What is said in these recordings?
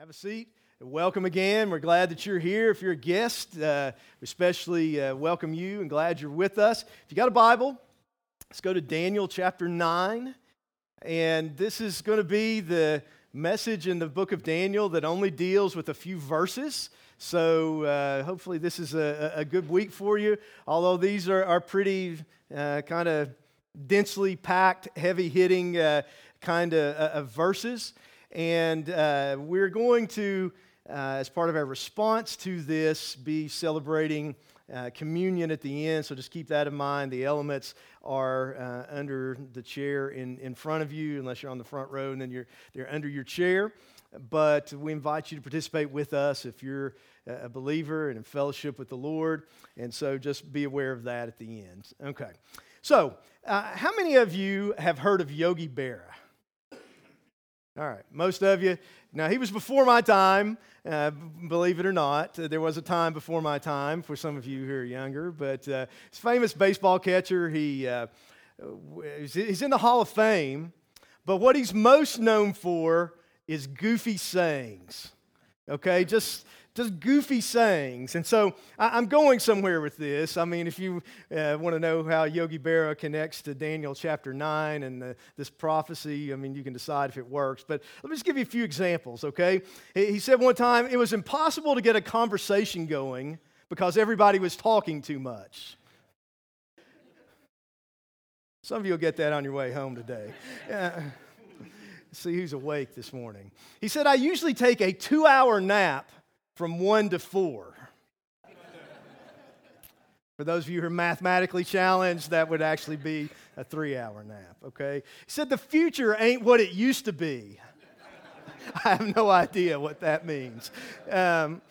Have a seat. Welcome again. We're glad that you're here. If you're a guest, uh, especially uh, welcome you and glad you're with us. If you got a Bible, let's go to Daniel chapter 9. And this is going to be the message in the book of Daniel that only deals with a few verses. So uh, hopefully, this is a, a, good week for you. Although these are, are pretty uh, kind of densely packed, heavy hitting uh, kind of uh, verses. And uh, we're going to, uh, as part of our response to this, be celebrating uh, communion at the end. So just keep that in mind. The elements are uh, under the chair in, in front of you, unless you're on the front row, and then you're, they're under your chair. But we invite you to participate with us if you're a believer and in fellowship with the Lord. And so just be aware of that at the end. Okay. So, uh, how many of you have heard of Yogi Berra? All right, most of you. Now, he was before my time, uh, believe it or not. Uh, there was a time before my time for some of you who are younger, but uh, he's a famous baseball catcher. He, uh, he's in the Hall of Fame, but what he's most known for is goofy sayings. Okay, just just goofy sayings. And so I, am going somewhere with this. I mean, if you uh, want to know how Yogi Berra connects to Daniel chapter 9 and the, this prophecy, I mean, you can decide if it works. But let me just give you a few examples, okay? He said one time it was impossible to get a conversation going because everybody was talking too much. Some of you will get that on your way home today. Uh, see who's awake this morning. He said, I usually take a two hour nap from one to four. For those of you who are mathematically challenged, that would actually be a three hour nap, okay? He said, The future ain't what it used to be. I have no idea what that means. Um,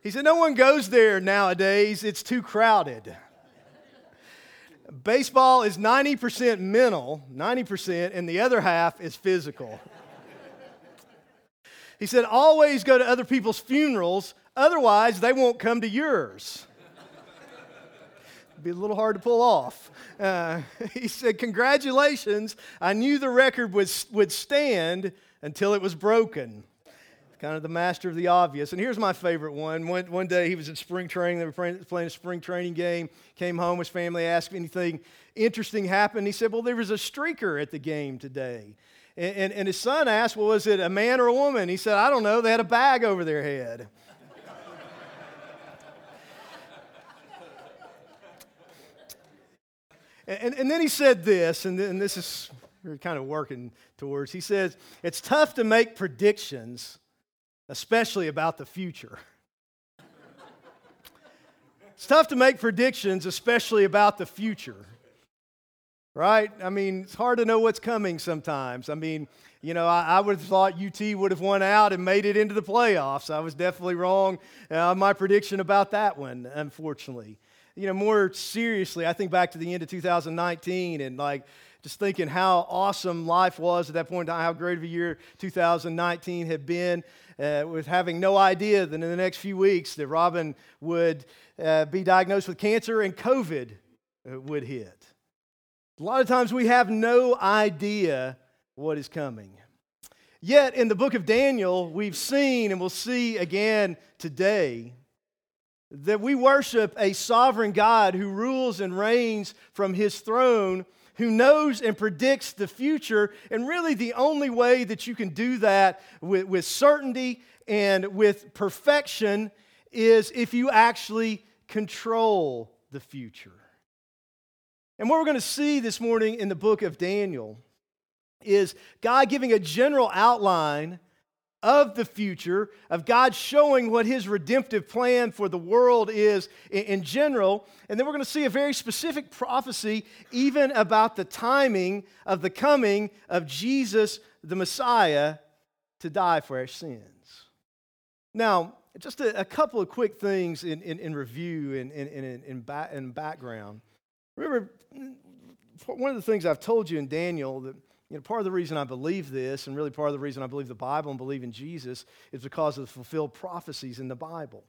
he said, No one goes there nowadays, it's too crowded. Baseball is 90% mental, 90%, and the other half is physical. He said, always go to other people's funerals, otherwise, they won't come to yours. It'd be a little hard to pull off. Uh, he said, Congratulations, I knew the record would, would stand until it was broken. Kind of the master of the obvious. And here's my favorite one. One, one day he was at spring training. They were playing, playing a spring training game. Came home, his family asked if anything interesting happened. He said, Well, there was a streaker at the game today. And, and, and his son asked, Well, was it a man or a woman? He said, I don't know. They had a bag over their head. and, and then he said this, and, and this is we're kind of working towards. He says, It's tough to make predictions, especially about the future. it's tough to make predictions, especially about the future right? I mean, it's hard to know what's coming sometimes. I mean, you know, I, I would have thought UT would have won out and made it into the playoffs. I was definitely wrong uh, my prediction about that one, unfortunately. You know, more seriously, I think back to the end of 2019 and like just thinking how awesome life was at that point how great of a year 2019 had been, uh, with having no idea that in the next few weeks that Robin would uh, be diagnosed with cancer and COVID uh, would hit. A lot of times we have no idea what is coming. Yet in the book of Daniel, we've seen and we'll see again today that we worship a sovereign God who rules and reigns from his throne, who knows and predicts the future. And really, the only way that you can do that with, with certainty and with perfection is if you actually control the future. And what we're going to see this morning in the book of Daniel is God giving a general outline of the future, of God showing what his redemptive plan for the world is in, general. And then we're going to see a very specific prophecy, even about the timing of the coming of Jesus, the Messiah, to die for our sins. Now, just a, a couple of quick things in, in, in review and in, in, in, in background. Remember, mm, one of the things I've told you in Daniel that you know, part of the reason I believe this, and really part of the reason I believe the Bible and believe in Jesus, is because of the fulfilled prophecies in the Bible.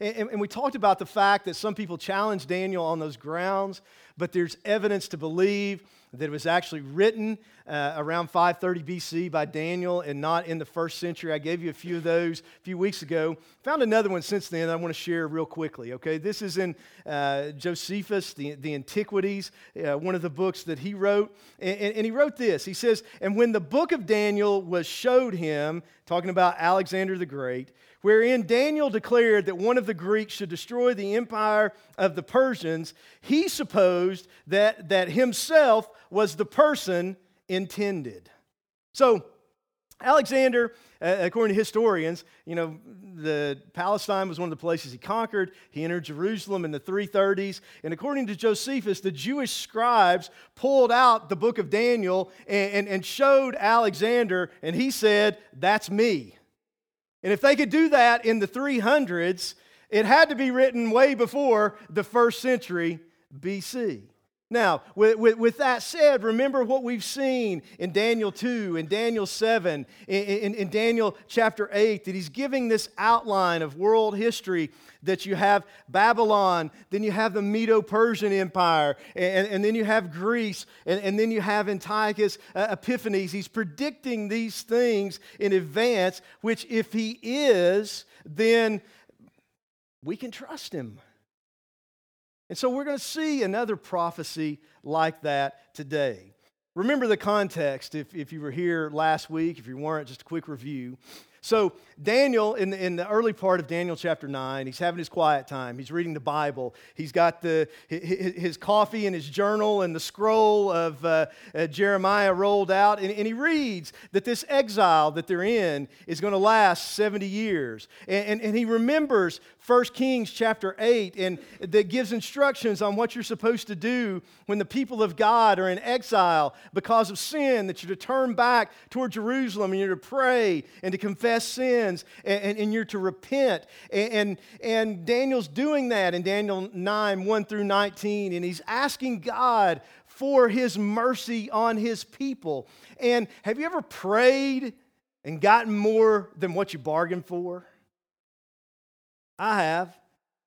And, and, we talked about the fact that some people challenge Daniel on those grounds, but there's evidence to believe that was actually written uh, around 530 BC by Daniel and not in the first century. I gave you a few of those a few weeks ago. Found another one since then I want to share real quickly. Okay, this is in uh, Josephus, the, the Antiquities, uh, one of the books that he wrote. And, and, and he wrote this He says, And when the book of Daniel was showed him, talking about Alexander the Great, wherein Daniel declared that one of the Greeks should destroy the empire of the Persians, he supposed that, that himself was the person intended. So, Alexander, uh, according to historians, you know, the Palestine was one of the places he conquered. He entered Jerusalem in the 330s. And according to Josephus, the Jewish scribes pulled out the book of Daniel and, and, and showed Alexander, and he said, That's me. And if they could do that in the 300s, it had to be written way before the first century BC. Now, with, with, with, that said, remember what we've seen in Daniel 2, in Daniel 7, in, in, in, Daniel chapter 8, that he's giving this outline of world history that you have Babylon, then you have the Medo Persian Empire, and, and, then you have Greece, and, and then you have Antiochus uh, Epiphanes. He's predicting these things in advance, which, if he is, then we can trust him. And so we're going to see another prophecy like that today. Remember the context if, if you were here last week, if you weren't, just a quick review. So, Daniel, in the, in the early part of Daniel chapter 9, he's having his quiet time. He's reading the Bible. He's got the, his, coffee and his journal and the scroll of uh, uh, Jeremiah rolled out. And, and, he reads that this exile that they're in is going to last 70 years. And, and, and he remembers 1 Kings chapter 8, and that gives instructions on what you're supposed to do when the people of God are in exile because of sin, that you're to turn back toward Jerusalem and you're to pray and to confess sins and, and, and you're to repent. And, and, and Daniel's doing that in Daniel 9 1 through 19, and he's asking God for his mercy on his people. And have you ever prayed and gotten more than what you bargained for? I have.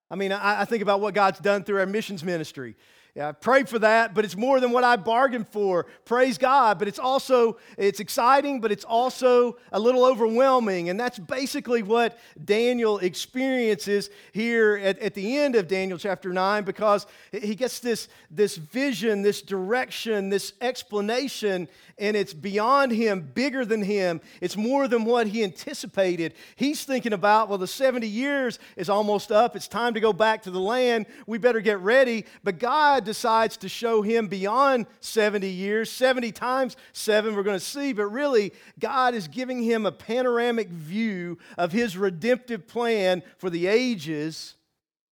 I mean, I, I think about what God's done through our missions ministry. Yeah, I prayed for that, but it's more than what I bargained for. Praise God. But it's also, it's exciting, but it's also a little overwhelming. And that's basically what Daniel experiences here at, at the end of Daniel chapter 9 because he gets this, this vision, this direction, this explanation, and it's beyond him, bigger than him. It's more than what he anticipated. He's thinking about, well, the 70 years is almost up. It's time to go back to the land. We better get ready. But God God decides to show him beyond 70 years, 70 times seven, we're going to see, but really, God is giving him a panoramic view of his redemptive plan for the ages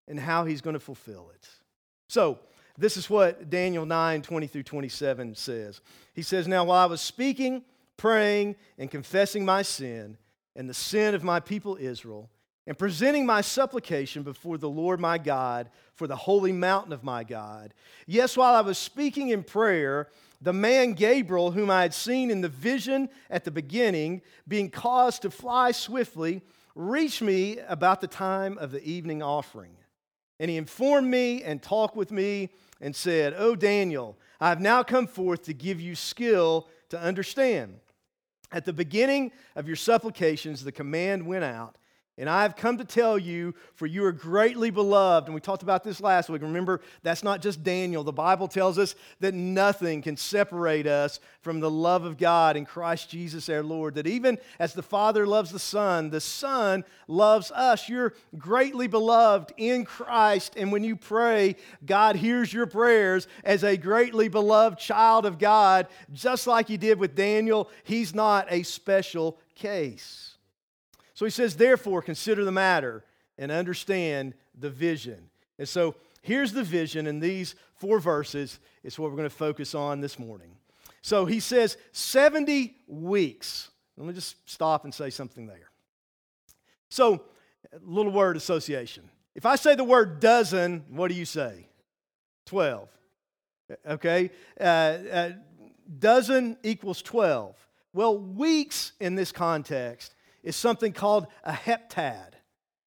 and how he's going to fulfill it. So, this is what Daniel 9 20 through 27 says. He says, Now, while I was speaking, praying, and confessing my sin and the sin of my people Israel, and presenting my supplication before the Lord my God for the holy mountain of my God. Yes, while I was speaking in prayer, the man Gabriel, whom I had seen in the vision at the beginning, being caused to fly swiftly, reached me about the time of the evening offering. And he informed me and talked with me and said, O Daniel, I have now come forth to give you skill to understand. At the beginning of your supplications, the command went out and I have come to tell you, for you are greatly beloved. And we talked about this last week. Remember, that's not just Daniel. The Bible tells us that nothing can separate us from the love of God in Christ Jesus our Lord. That even as the Father loves the Son, the Son loves us. You're greatly beloved in Christ. And when you pray, God hears your prayers as a greatly beloved child of God, just like He did with Daniel. He's not a special case. So he says, therefore, consider the matter and understand the vision. And so here's the vision in these four verses. It's what we're going to focus on this morning. So he says, 70 weeks. Let me just stop and say something there. So, little word association. If I say the word dozen, what do you say? 12. Okay? Uh, uh, dozen equals 12. Well, weeks in this context is something called a heptad.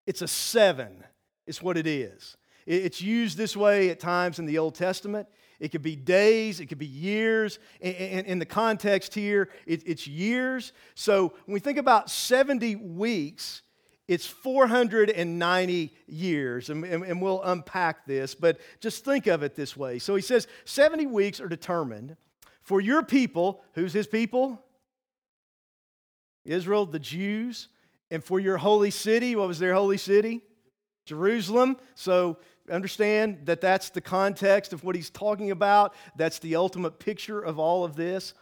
It's a seven, it's what it is. It's used this way at times in the Old Testament. It could be days, it could be years. In, the context here, it's years. So when we think about 70 weeks, it's 490 years, and, we'll unpack this, but just think of it this way. So he says 70 weeks are determined for your people. Who's his people? Israel, the Jews. And for your holy city, what was their holy city? Jerusalem. So understand that that's the context of what he's talking about. That's the ultimate picture of all of this.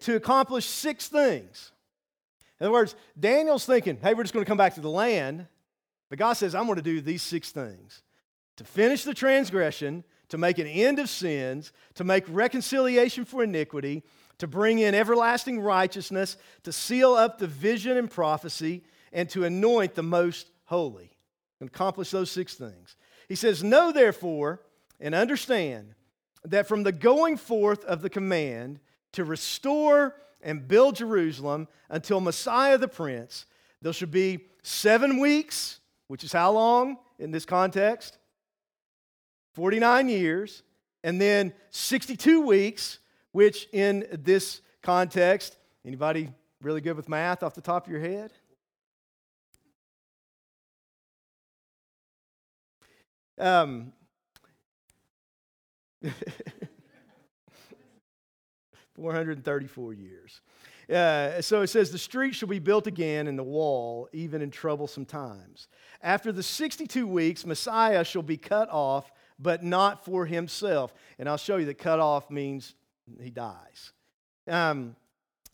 To accomplish six things. In other words, Daniel's thinking, hey, we're just going to come back to the land. But God says, I'm going to do these six things to finish the transgression, to make an end of sins, to make reconciliation for iniquity, to bring in everlasting righteousness, to seal up the vision and prophecy, and to anoint the most holy. And accomplish those six things. He says, Know therefore and understand that from the going forth of the command to restore and build Jerusalem until Messiah the Prince, there should be seven weeks, which is how long in this context? 49 years, and then 62 weeks, which in this context, anybody really good with math off the top of your head? Um, 434 years. Uh, so it says, The street shall be built again and the wall, even in troublesome times. After the 62 weeks, Messiah shall be cut off, but not for himself. And I'll show you that cut off means he dies. Um,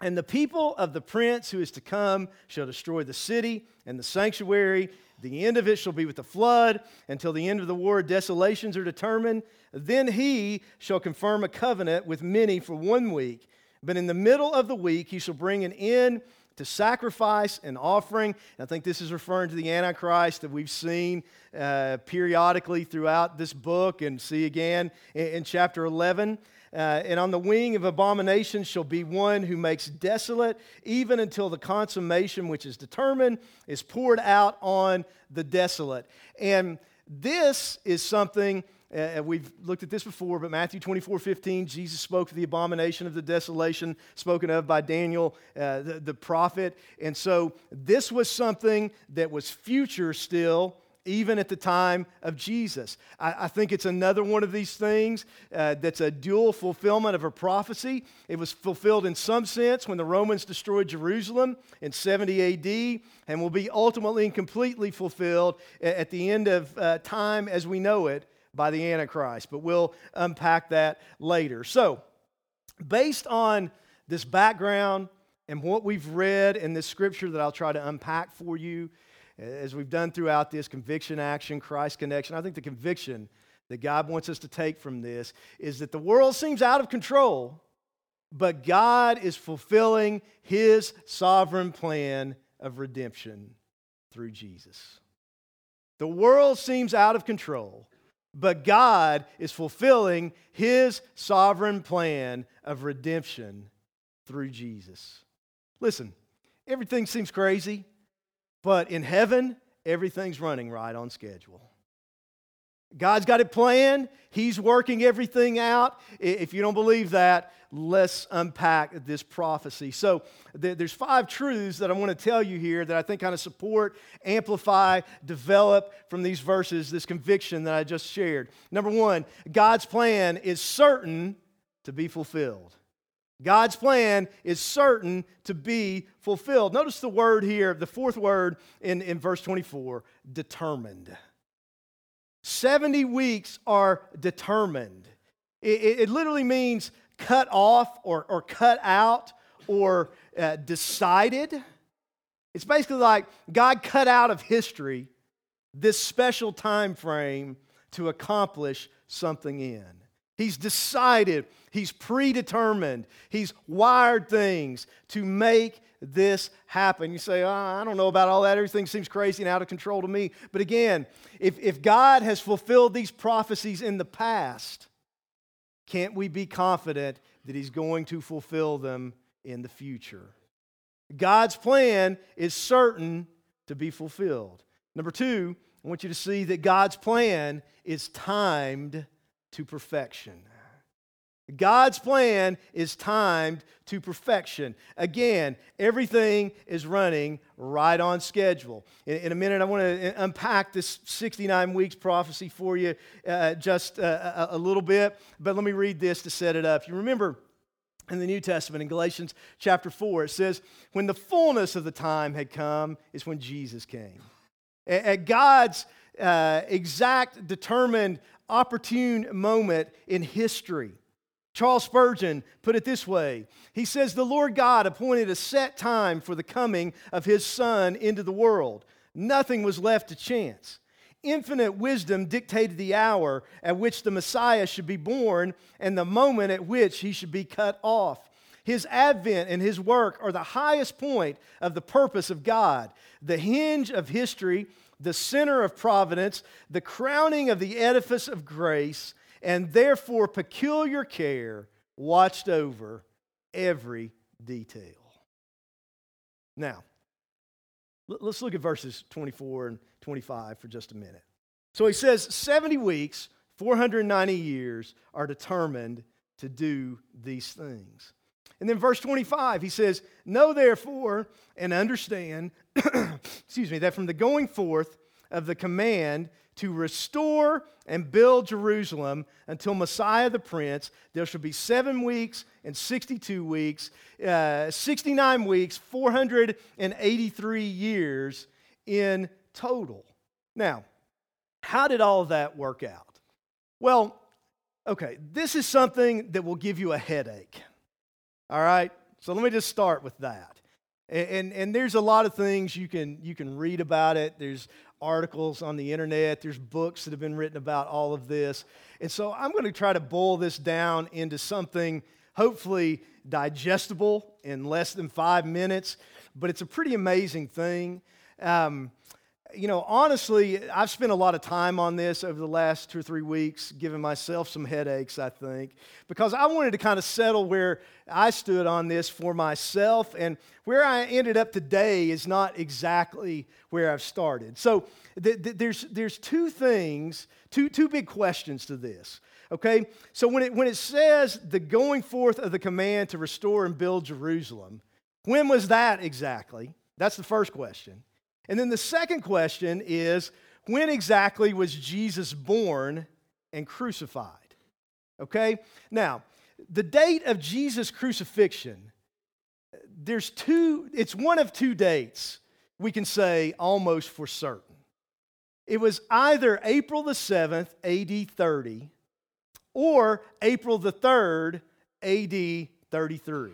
and the people of the prince who is to come shall destroy the city and the sanctuary. The end of it shall be with the flood. Until the end of the war, desolations are determined. Then he shall confirm a covenant with many for one week. But in the middle of the week, he shall bring an end to sacrifice and offering. And I think this is referring to the Antichrist that we've seen uh, periodically throughout this book and see again in, in chapter 11. Uh, and on the wing of abomination shall be one who makes desolate, even until the consummation which is determined is poured out on the desolate. And this is something. Uh, we've looked at this before, but Matthew 24, 15, Jesus spoke of the abomination of the desolation spoken of by Daniel, uh, the, the prophet. And so this was something that was future still even at the time of Jesus. I, I think it's another one of these things uh, that's a dual fulfillment of a prophecy. It was fulfilled in some sense when the Romans destroyed Jerusalem in 70 AD, and will be ultimately and completely fulfilled at the end of uh, time as we know it by the Antichrist. But we'll unpack that later. So, based on this background and what we've read in this scripture that I'll try to unpack for you, as we've done throughout this conviction, action, Christ connection, I think the conviction that God wants us to take from this is that the world seems out of control, but God is fulfilling his sovereign plan of redemption through Jesus. The world seems out of control, but God is fulfilling his sovereign plan of redemption through Jesus. Listen, everything seems crazy. But in heaven, everything's running right on schedule. God's got it planned. He's working everything out. If you don't believe that, let's unpack this prophecy. So, there's five truths that I want to tell you here that I think kind of support, amplify, develop from these verses this conviction that I just shared. Number one, God's plan is certain to be fulfilled. God's plan is certain to be fulfilled. Notice the word here, the fourth word in, in verse 24 determined. 70 weeks are determined. It, it, it literally means cut off or, or cut out or uh, decided. It's basically like God cut out of history this special time frame to accomplish something in. He's decided, he's predetermined, he's wired things to make this happen. You say, oh, I don't know about all that. Everything seems crazy and out of control to me. But again, if, if God has fulfilled these prophecies in the past, can't we be confident that he's going to fulfill them in the future? God's plan is certain to be fulfilled. Number two, I want you to see that God's plan is timed to perfection. God's plan is timed to perfection. Again, everything is running right on schedule. In, in a minute, I want to unpack this 69 weeks prophecy for you uh, just uh, a, a little bit, but let me read this to set it up. You remember in the New Testament, in Galatians chapter 4, it says, When the fullness of the time had come, is when Jesus came. At God's uh, exact, determined, opportune moment in history, Charles Spurgeon put it this way He says, The Lord God appointed a set time for the coming of his Son into the world. Nothing was left to chance. Infinite wisdom dictated the hour at which the Messiah should be born and the moment at which he should be cut off. His advent and his work are the highest point of the purpose of God, the hinge of history, the center of providence, the crowning of the edifice of grace and therefore peculiar care watched over every detail. Now, let's look at verses 24 and 25 for just a minute. So he says 70 weeks, 490 years are determined to do these things. And then verse 25, he says, Know therefore and understand, excuse me, that from the going forth of the command to restore and build Jerusalem until Messiah the Prince. There shall be seven weeks and 62 weeks, uh, 69 weeks, 483 years in total. Now, how did all that work out? Well, okay, this is something that will give you a headache. All right? So let me just start with that. And, and, and, there's a lot of things you can, you can read about it. There's articles on the internet, there's books that have been written about all of this. And so I'm going to try to boil this down into something hopefully digestible in less than five minutes, but it's a pretty amazing thing. Um, you know, honestly, I've spent a lot of time on this over the last two or three weeks, giving myself some headaches, I think, because I wanted to kind of settle where I stood on this for myself. And where I ended up today is not exactly where I've started. So th- th- there's, there's two things, two, two big questions to this. Okay? So when it, when it says the going forth of the command to restore and build Jerusalem, when was that exactly? That's the first question. And then the second question is when exactly was Jesus born and crucified? Okay? Now, the date of Jesus' crucifixion, there's two, it's one of two dates we can say almost for certain. It was either April the 7th, AD 30, or April the 3rd, AD 33.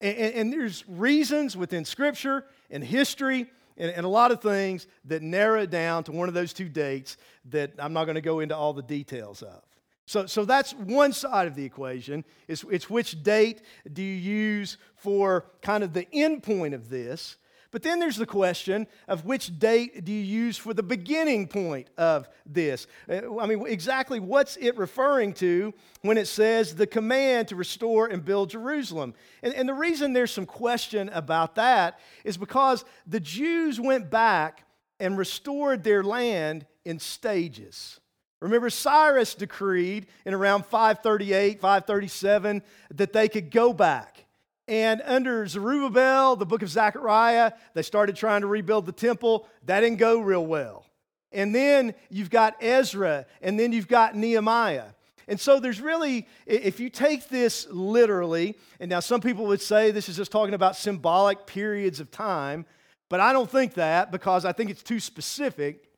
And, and, and there's reasons within Scripture and history and, and, a lot of things that narrow it down to one of those two dates that I'm not going to go into all the details of. So, so that's one side of the equation. It's, it's which date do you use for kind of the end point of this. But then there's the question of which date do you use for the beginning point of this? Uh, I mean, exactly what's it referring to when it says the command to restore and build Jerusalem? And, and the reason there's some question about that is because the Jews went back and restored their land in stages. Remember, Cyrus decreed in around 538, 537 that they could go back. And under Zerubbabel, the book of Zechariah, they started trying to rebuild the temple. That didn't go real well. And then you've got Ezra, and then you've got Nehemiah. And so there's really, if you take this literally, and now some people would say this is just talking about symbolic periods of time, but I don't think that because I think it's too specific.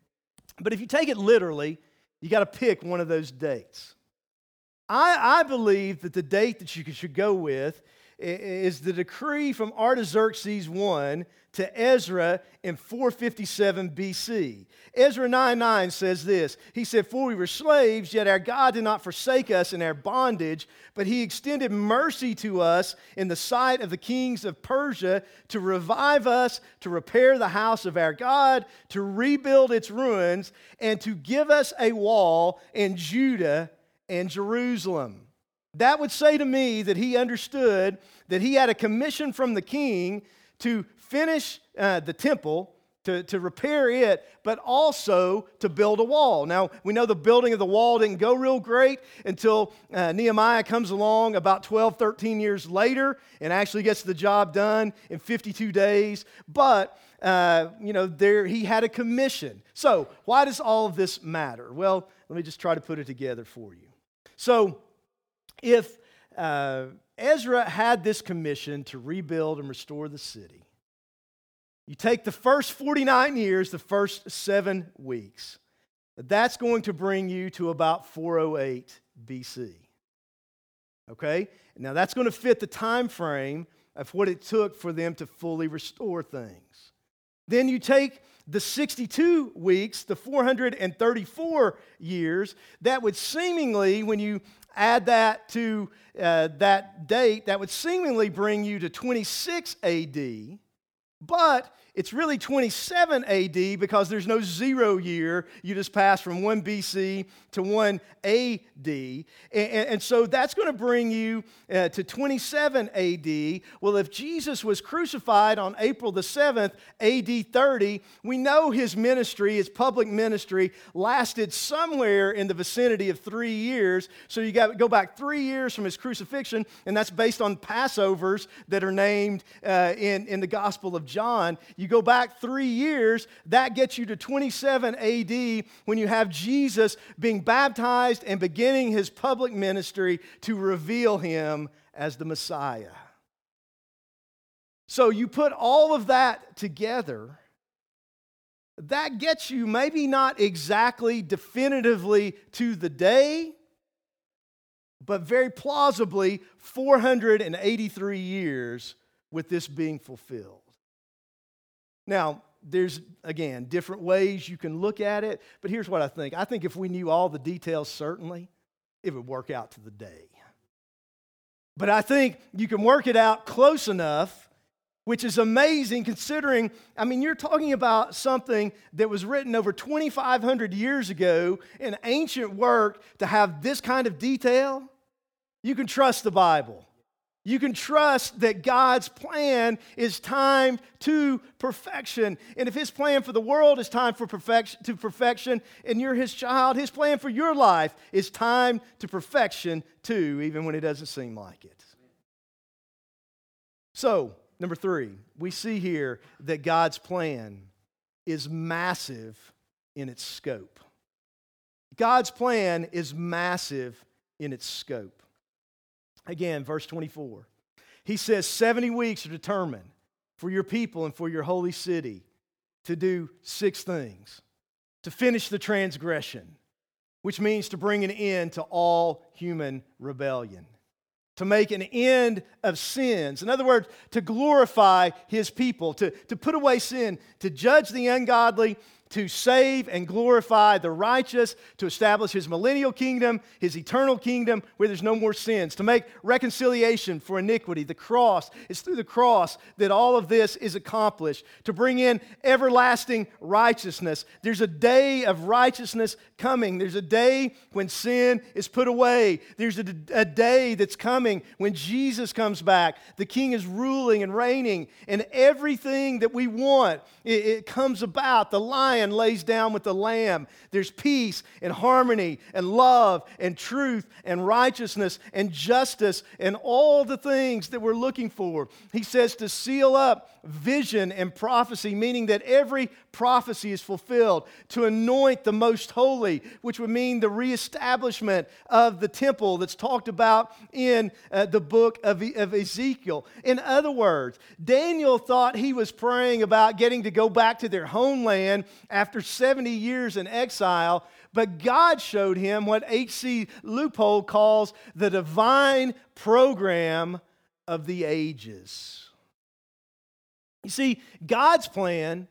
But if you take it literally, you got to pick one of those dates. I, I believe that the date that you should go with is the decree from Artaxerxes I to Ezra in 457 BC. Ezra 9 9 says this He said, For we were slaves, yet our God did not forsake us in our bondage, but he extended mercy to us in the sight of the kings of Persia to revive us, to repair the house of our God, to rebuild its ruins, and to give us a wall in Judah and Jerusalem. That would say to me that he understood that he had a commission from the king to finish uh, the temple, to, to repair it, but also to build a wall. Now, we know the building of the wall didn't go real great until uh, Nehemiah comes along about 12, 13 years later and actually gets the job done in 52 days. But, uh, you know, there, he had a commission. So, why does all of this matter? Well, let me just try to put it together for you. So, if uh, Ezra had this commission to rebuild and restore the city, you take the first 49 years, the first seven weeks. That's going to bring you to about 408 BC. Okay? Now that's going to fit the time frame of what it took for them to fully restore things. Then you take the 62 weeks, the 434 years, that would seemingly, when you add that to uh, that date, that would seemingly bring you to 26 AD. But it's really 27 AD because there's no zero year. You just pass from 1 BC to 1 AD. And, and so that's going to bring you uh, to 27 AD. Well, if Jesus was crucified on April the 7th, AD 30, we know his ministry, his public ministry, lasted somewhere in the vicinity of three years. So you got to go back three years from his crucifixion, and that's based on Passovers that are named uh, in, in the Gospel of John. You you go back three years, that gets you to 27 AD when you have Jesus being baptized and beginning his public ministry to reveal him as the Messiah. So you put all of that together, that gets you maybe not exactly definitively to the day, but very plausibly 483 years with this being fulfilled. Now, there's, again, different ways you can look at it, but here's what I think. I think if we knew all the details, certainly, it would work out to the day. But I think you can work it out close enough, which is amazing considering, I mean, you're talking about something that was written over 2,500 years ago in ancient work to have this kind of detail. You can trust the Bible. You can trust that God's plan is timed to perfection. And if His plan for the world is timed for perfection, to perfection, and you're His child, His plan for your life is timed to perfection too, even when it doesn't seem like it. So, number three, we see here that God's plan is massive in its scope. God's plan is massive in its scope. Again, verse 24. He says 70 weeks are determined for your people and for your holy city to do six things to finish the transgression, which means to bring an end to all human rebellion, to make an end of sins. In other words, to glorify his people, to, to put away sin, to judge the ungodly, to save and glorify the righteous, to establish his millennial kingdom, his eternal kingdom where there's no more sins, to make reconciliation for iniquity. The cross, it's through the cross that all of this is accomplished, to bring in everlasting righteousness. There's a day of righteousness coming. There's a day when sin is put away. There's a, a day that's coming when Jesus comes back. The king is ruling and reigning, and everything that we want, it, it comes about. The line lion lays down with the lamb. There's peace and harmony and love and truth and righteousness and justice and all the things that we're looking for. He says to seal up vision and prophecy, meaning that every prophecy is fulfilled, to anoint the most holy, which would mean the reestablishment of the temple that's talked about in uh, the book of, of Ezekiel. In other words, Daniel thought he was praying about getting to go back to their homeland after 70 years in exile. But God showed him what H.C. Leupold calls the divine program of the ages. You see, God's plan,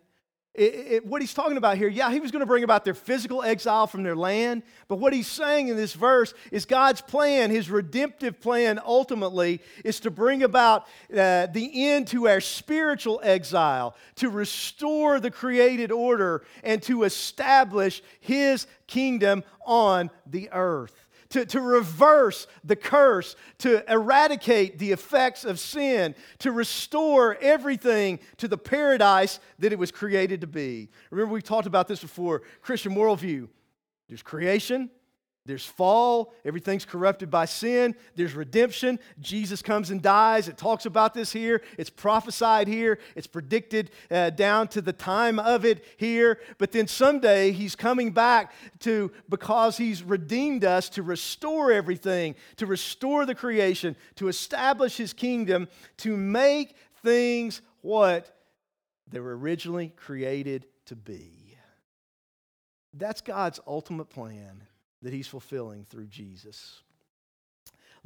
it, it, what he's talking about here, yeah, he was going to bring about their physical exile from their land, but what he's saying in this verse is God's plan, his redemptive plan ultimately, is to bring about uh, the end to our spiritual exile, to restore the created order, and to establish his kingdom on the earth to, to reverse the curse, to eradicate the effects of sin, to restore everything to the paradise that it was created to be. Remember, we talked about this before Christian worldview. There's creation, there's fall, everything's corrupted by sin. There's redemption. Jesus comes and dies. It talks about this here. It's prophesied here. It's predicted uh, down to the time of it here. But then someday he's coming back to, because he's redeemed us, to restore everything, to restore the creation, to establish his kingdom, to make things what they were originally created to be. That's God's ultimate plan that he's fulfilling through Jesus.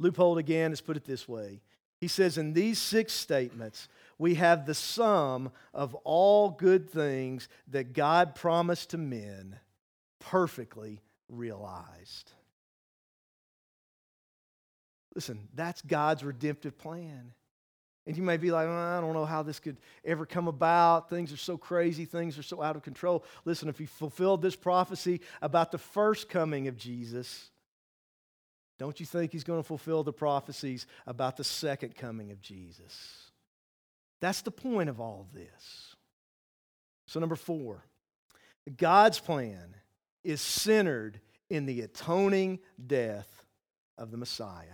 Leupold again has put it this way He says, In these six statements, we have the sum of all good things that God promised to men perfectly realized. Listen, that's God's redemptive plan. And you may be like, uh, I don't know how this could ever come about. Things are so crazy. Things are so out of control. Listen, if he fulfilled this prophecy about the first coming of Jesus, don't you think he's going to fulfill the prophecies about the second coming of Jesus? That's the point of all of this. So, number four, God's plan is centered in the atoning death of the Messiah.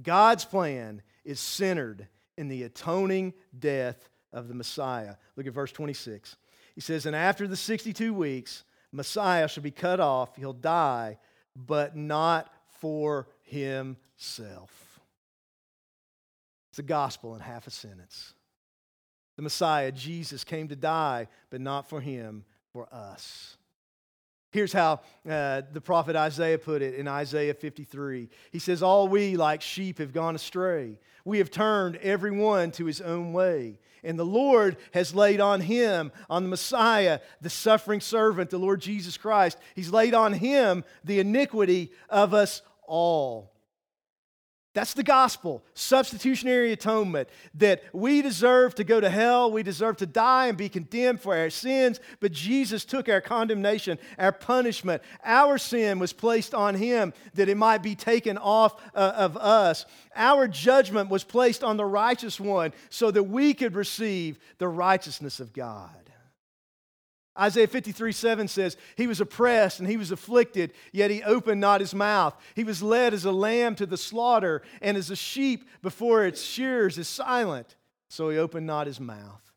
God's plan is centered in the atoning death of the Messiah. Look at verse 26. He says, And after the 62 weeks, Messiah shall be cut off, he'll die, but not for himself. It's a gospel in half a sentence. The Messiah, Jesus, came to die, but not for him, for us. Here's how uh, the prophet Isaiah put it in Isaiah 53. He says, All we like sheep have gone astray. We have turned every one to his own way. And the Lord has laid on him, on the Messiah, the suffering servant, the Lord Jesus Christ, he's laid on him the iniquity of us all. That's the gospel, substitutionary atonement, that we deserve to go to hell, we deserve to die and be condemned for our sins, but Jesus took our condemnation, our punishment. Our sin was placed on him that it might be taken off uh, of us. Our judgment was placed on the righteous one so that we could receive the righteousness of God. Isaiah 53 7 says, He was oppressed and he was afflicted, yet he opened not his mouth. He was led as a lamb to the slaughter, and as a sheep before its shears is silent, so he opened not his mouth.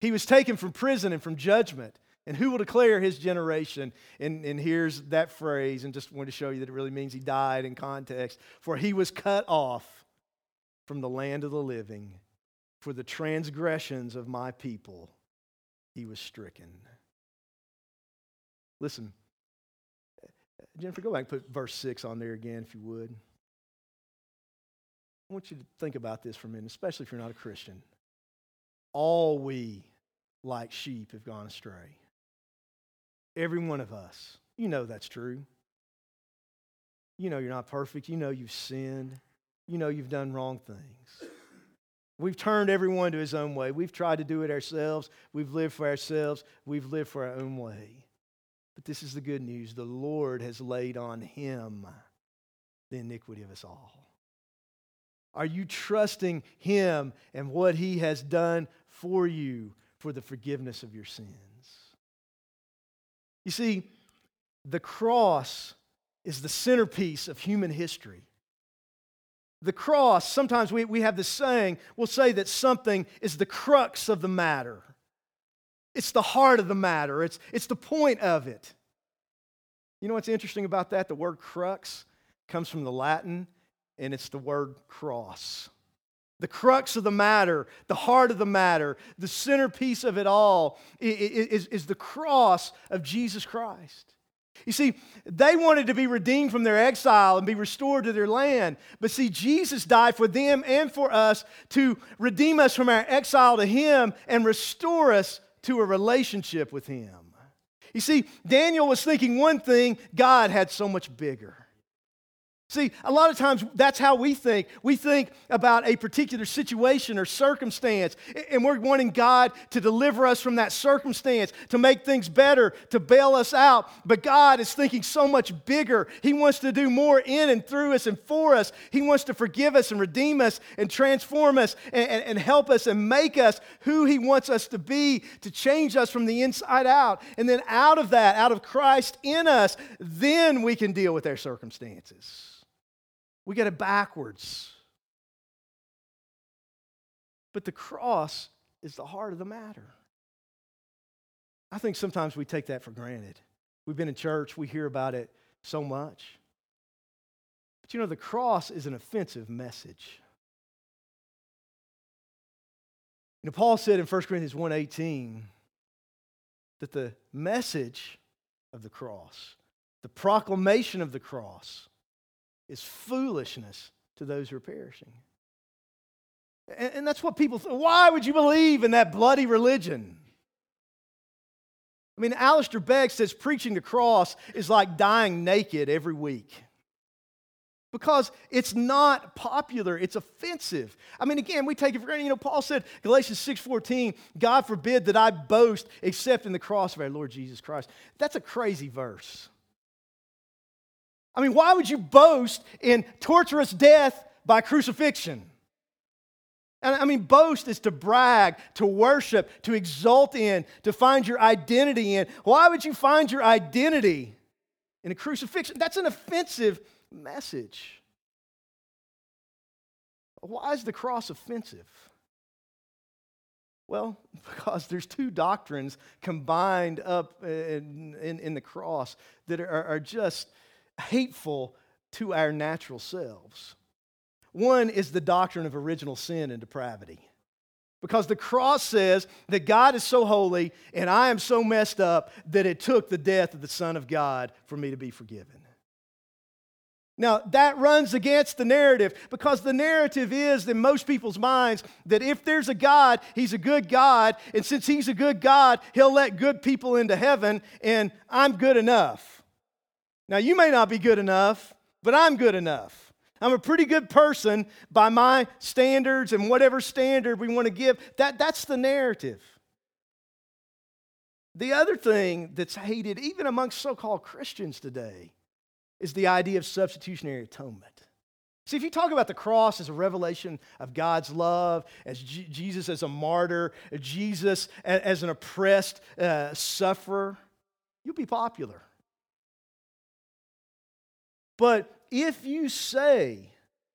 He was taken from prison and from judgment. And who will declare his generation? And, and here's that phrase, and just wanted to show you that it really means he died in context. For he was cut off from the land of the living. For the transgressions of my people, he was stricken. Listen, Jennifer, go back and put verse 6 on there again, if you would. I want you to think about this for a minute, especially if you're not a Christian. All we, like sheep, have gone astray. Every one of us. You know that's true. You know you're not perfect. You know you've sinned. You know you've done wrong things. We've turned everyone to his own way. We've tried to do it ourselves. We've lived for ourselves. We've lived for our own way. But this is the good news the Lord has laid on him the iniquity of us all. Are you trusting him and what he has done for you for the forgiveness of your sins? You see, the cross is the centerpiece of human history. The cross, sometimes we, we have this saying, we'll say that something is the crux of the matter. It's the heart of the matter, it's, it's the point of it. You know what's interesting about that? The word crux comes from the Latin, and it's the word cross. The crux of the matter, the heart of the matter, the centerpiece of it all is, is the cross of Jesus Christ. You see, they wanted to be redeemed from their exile and be restored to their land. But see, Jesus died for them and for us to redeem us from our exile to Him and restore us to a relationship with Him. You see, Daniel was thinking one thing, God had so much bigger. See, a lot of times that's how we think. We think about a particular situation or circumstance, and we're wanting God to deliver us from that circumstance, to make things better, to bail us out. But God is thinking so much bigger. He wants to do more in and through us and for us. He wants to forgive us and redeem us and transform us and, and, and help us and make us who He wants us to be, to change us from the inside out. And then out of that, out of Christ in us, then we can deal with our circumstances. We get it backwards. But the cross is the heart of the matter. I think sometimes we take that for granted. We've been in church, we hear about it so much. But you know, the cross is an offensive message. You know, Paul said in 1 Corinthians 1:18 that the message of the cross, the proclamation of the cross, is foolishness to those who are perishing. And, and that's what people think. Why would you believe in that bloody religion? I mean, Alistair Begg says preaching the cross is like dying naked every week because it's not popular it's offensive i mean again we take it for granted you know paul said galatians 6.14 god forbid that i boast except in the cross of our lord jesus christ that's a crazy verse I mean, why would you boast in torturous death by crucifixion? And I mean, boast is to brag, to worship, to exult in, to find your identity in. Why would you find your identity in a crucifixion? That's an offensive message. Why is the cross offensive? Well, because there's two doctrines combined up in, in, in the cross that are, are just hateful to our natural selves. One is the doctrine of original sin and depravity. Because the cross says that God is so holy and I am so messed up that it took the death of the Son of God for me to be forgiven. Now, that runs against the narrative because the narrative is in most people's minds that if there's a God, He's a good God, and since He's a good God, He'll let good people into heaven, and I'm good enough. Now, you may not be good enough, but I'm good enough. I'm a pretty good person by my standards and whatever standard we want to give. That, that's the narrative. The other thing that's hated, even amongst so called Christians today, is the idea of substitutionary atonement. See, if you talk about the cross as a revelation of God's love, as G- Jesus as a martyr, Jesus as an oppressed uh, sufferer, you'll be popular. But if you say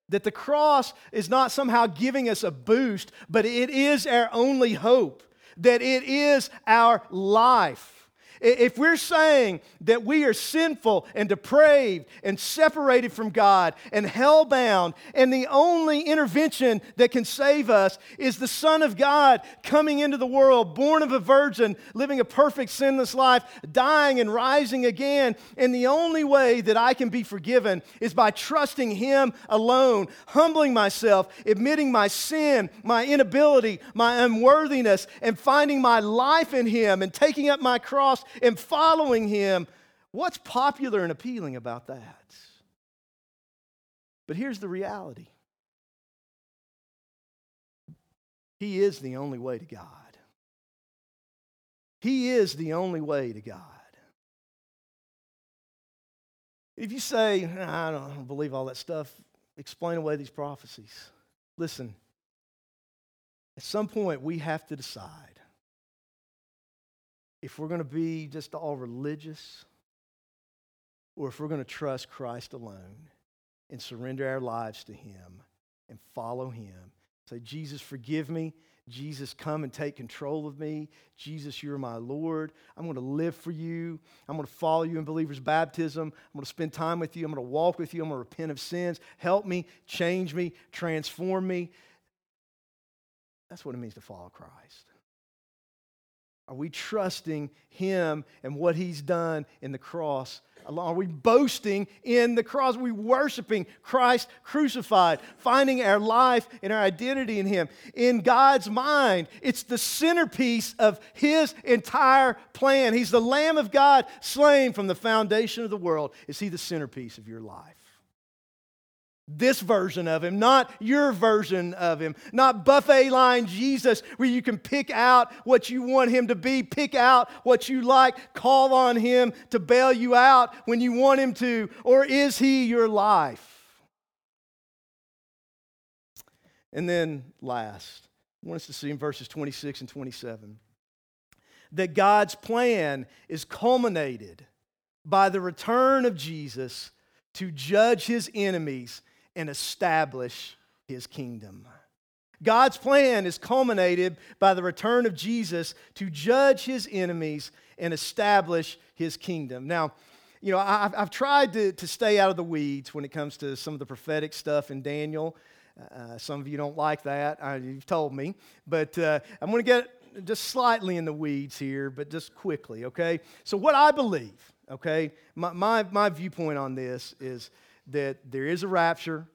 that the cross is not somehow giving us a boost, but it is our only hope, that it is our life, if we're saying that we are sinful and depraved and separated from God and hell-bound, and the only intervention that can save us is the Son of God coming into the world, born of a virgin, living a perfect, sinless life, dying and rising again, and the only way that I can be forgiven is by trusting Him alone, humbling myself, admitting my sin, my inability, my unworthiness, and finding my life in Him and taking up my cross and following him, what's popular and appealing about that? But here's the reality He is the only way to God. He is the only way to God. If you say, I don't believe all that stuff, explain away these prophecies. Listen, at some point we have to decide if we're going to be just all religious or if we're going to trust Christ alone and surrender our lives to Him and follow Him. Say, Jesus, forgive me. Jesus, come and take control of me. Jesus, you're my Lord. I'm going to live for you. I'm going to follow you in believer's baptism. I'm going to spend time with you. I'm going to walk with you. I'm going to repent of sins. Help me, change me, transform me. That's what it means to follow Christ. Are we trusting Him and what He's done in the cross? Are we boasting in the cross? Are we worshiping Christ crucified, finding our life and our identity in Him? In God's mind, it's the centerpiece of His entire plan. He's the Lamb of God slain from the foundation of the world. Is He the centerpiece of your life? This version of him, not your version of him, not buffet line Jesus, where you can pick out what you want him to be, pick out what you like, call on him to bail you out when you want him to, or is he your life? And then last, I want us to see in verses 26 and 27 that God's plan is culminated by the return of Jesus to judge his enemies and establish his kingdom. God's plan is culminated by the return of Jesus to judge his enemies and establish his kingdom. Now, you know, I've, I've tried to, to stay out of the weeds when it comes to some of the prophetic stuff in Daniel. Uh, some of you don't like that. You've told me. But uh, I'm going to get just slightly in the weeds here, but just quickly, okay? So, what I believe, okay, my, my, my viewpoint on this is that there is a rapture,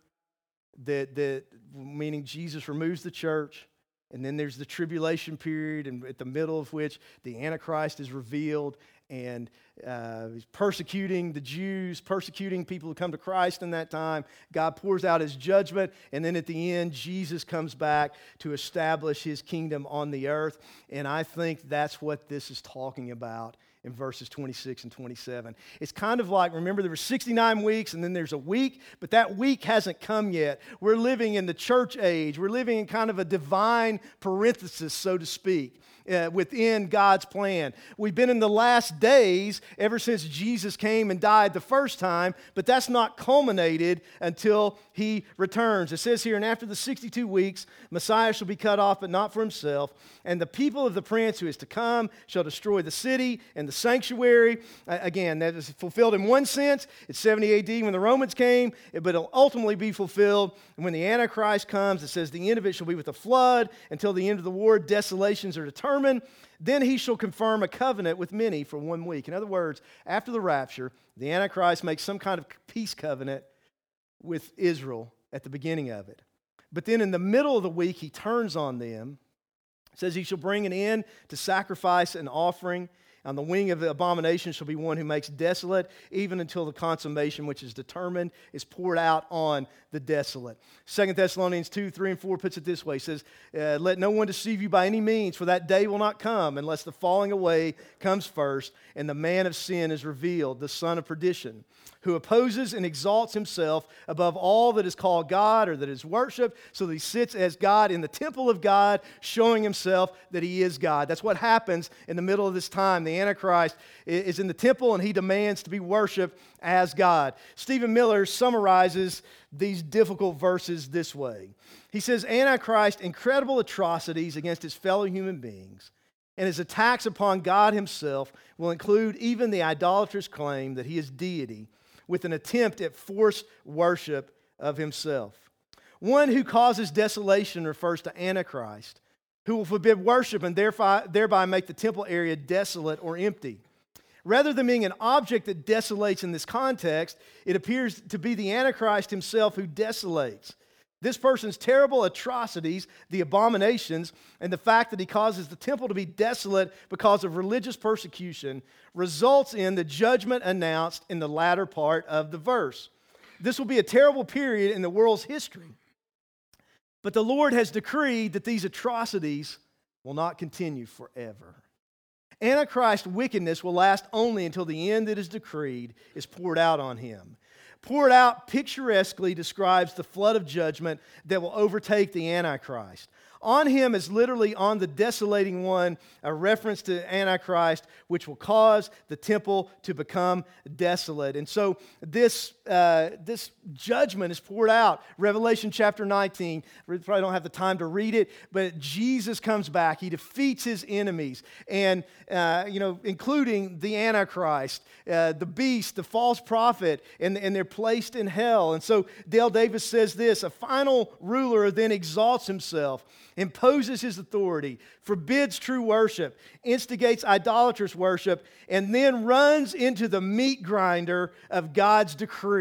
that, that meaning Jesus removes the church, and then there's the tribulation period, and at the middle of which the Antichrist is revealed, and uh, he's persecuting the Jews, persecuting people who come to Christ in that time. God pours out his judgment, and then at the end, Jesus comes back to establish his kingdom on the earth. And I think that's what this is talking about in verses 26 and 27. It's kind of like remember, there were 69 weeks, and then there's a week, but that week hasn't come yet. We're living in the church age, we're living in kind of a divine parenthesis, so to speak uh, within God's plan. We've been in the last days ever since Jesus came and died the first time, but that's not culminated until he returns. It says here, and after the 62 weeks, Messiah shall be cut off, but not for himself. And the people of the prince who is to come shall destroy the city and the sanctuary. Again, that is fulfilled in one sense. It's 70 AD when the Romans came, but it'll ultimately be fulfilled when the Antichrist comes. It says the end of it shall be with a flood until the end of the war. Desolations are determined, then he shall confirm a covenant with many for one week. In other words, after the rapture, the Antichrist makes some kind of peace covenant with Israel at the beginning of it. But then in the middle of the week, he turns on them, says he shall bring an end to sacrifice and offering on the wing of the abomination shall be one who makes desolate, even until the consummation which is determined is poured out on the desolate. Second Thessalonians 2, 3, and 4 puts it this way. It says, uh, Let no one deceive you by any means, for that day will not come unless the falling away comes first, and the man of sin is revealed, the son of perdition who opposes and exalts himself above all that is called God or that is worshiped, so that he sits as God in the temple of God, showing himself that he is God. That's what happens in the middle of this time. The Antichrist is in the temple and he demands to be worshiped as God. Stephen Miller summarizes these difficult verses this way He says, Antichrist, incredible atrocities against his fellow human beings and his attacks upon God himself will include even the idolatrous claim that he is deity with an attempt at forced worship of himself. One who causes desolation refers to Antichrist, who will forbid worship and thereby thereby make the temple area desolate or empty. Rather than being an object that desolates in this context, it appears to be the Antichrist himself who desolates. This person's terrible atrocities, the abominations, and the fact that he causes the temple to be desolate because of religious persecution results in the judgment announced in the latter part of the verse. This will be a terrible period in the world's history. But the Lord has decreed that these atrocities will not continue forever. Antichrist wickedness will last only until the end that is decreed is poured out on him poured out picturesquely describes the flood of judgment that will overtake the Antichrist. On him is literally on the desolating one, a reference to Antichrist, which will cause the temple to become desolate. And so this, uh, this judgment is poured out. Revelation chapter 19, we probably don't have the time to read it, but Jesus comes back. He defeats his enemies, and, uh, you know, including the Antichrist, uh, the beast, the false prophet, and, and they're placed in hell. And so Dale Davis says this a final ruler then exalts himself imposes his authority, forbids true worship, instigates idolatrous worship, and then runs into the meat grinder of God's decree.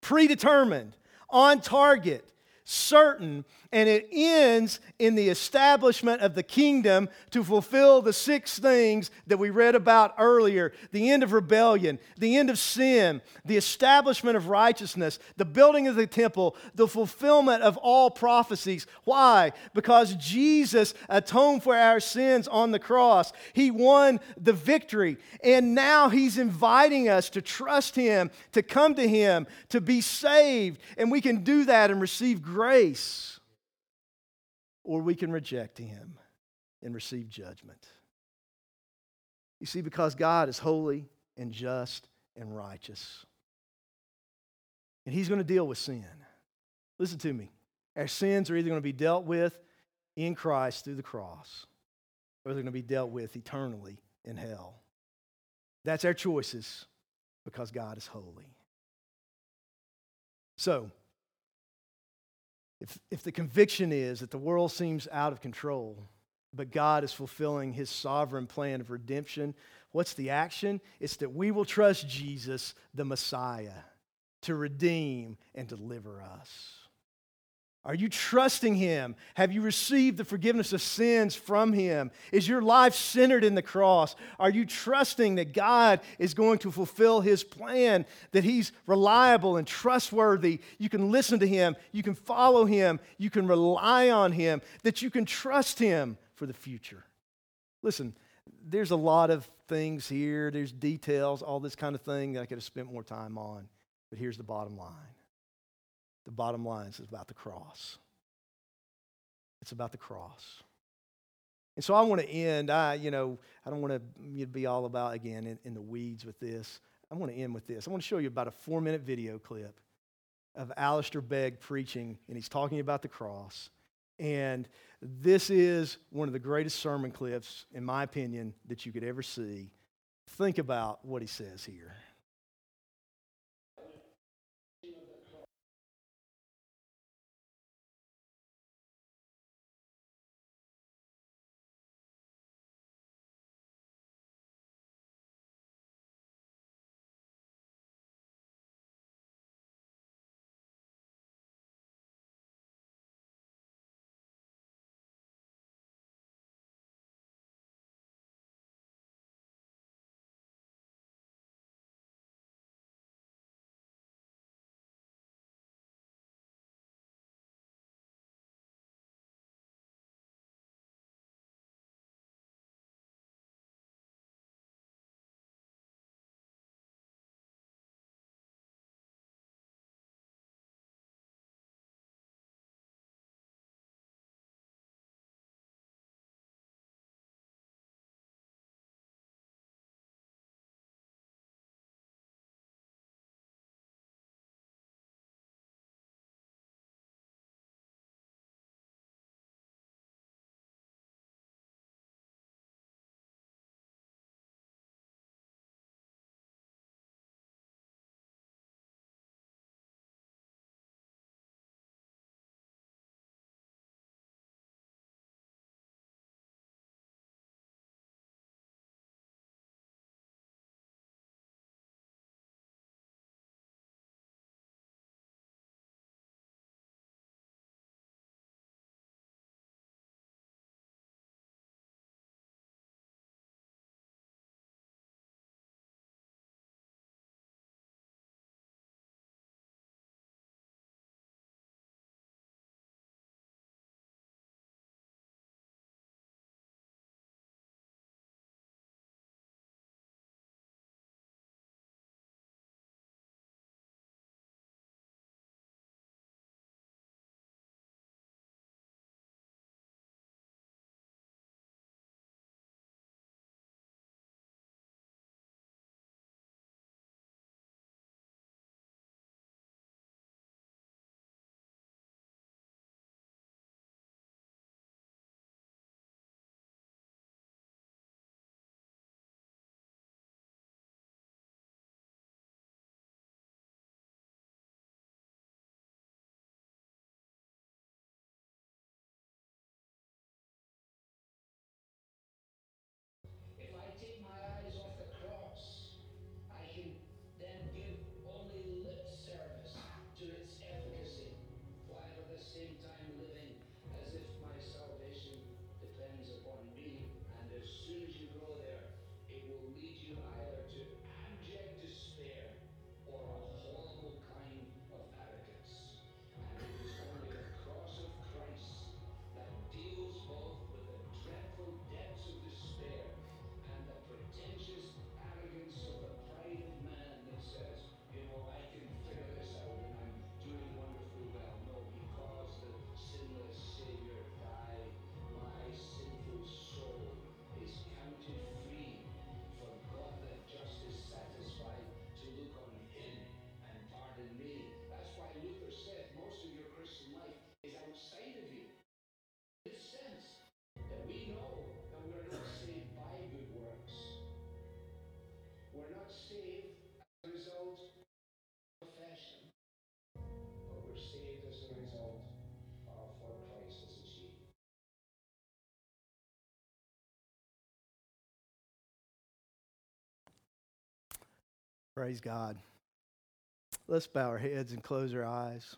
Predetermined, on target, certain, and it ends in the establishment of the kingdom to fulfill the six things that we read about earlier the end of rebellion, the end of sin, the establishment of righteousness, the building of the temple, the fulfillment of all prophecies. Why? Because Jesus atoned for our sins on the cross. He won the victory, and now He's inviting us to trust Him, to come to Him, to be saved, and we can do that and receive grace or we can reject him and receive judgment. You see, because God is holy and just and righteous. And he's going to deal with sin. Listen to me. Our sins are either going to be dealt with in Christ through the cross, or they're going to be dealt with eternally in hell. That's our choices because God is holy. So, if, if the conviction is that the world seems out of control, but God is fulfilling his sovereign plan of redemption, what's the action? It's that we will trust Jesus, the Messiah, to redeem and deliver us. Are you trusting Him? Have you received the forgiveness of sins from Him? Is your life centered in the cross? Are you trusting that God is going to fulfill His plan, that He's reliable and trustworthy? You can listen to Him, you can follow Him, you can rely on Him, that you can trust Him for the future. Listen, there's a lot of things here, there's details, all this kind of thing that I could have spent more time on, but here's the bottom line the bottom line is about the cross. It's about the cross. And so I want to end. I, you know, I don't want to be all about again in, in the weeds with this. I want to end with this. I want to show you about a four-minute video clip of Alistair Begg preaching, and he's talking about the cross. And this is one of the greatest sermon clips, in my opinion, that you could ever see. Think about what he says here. Praise God. Let's bow our heads and close our eyes.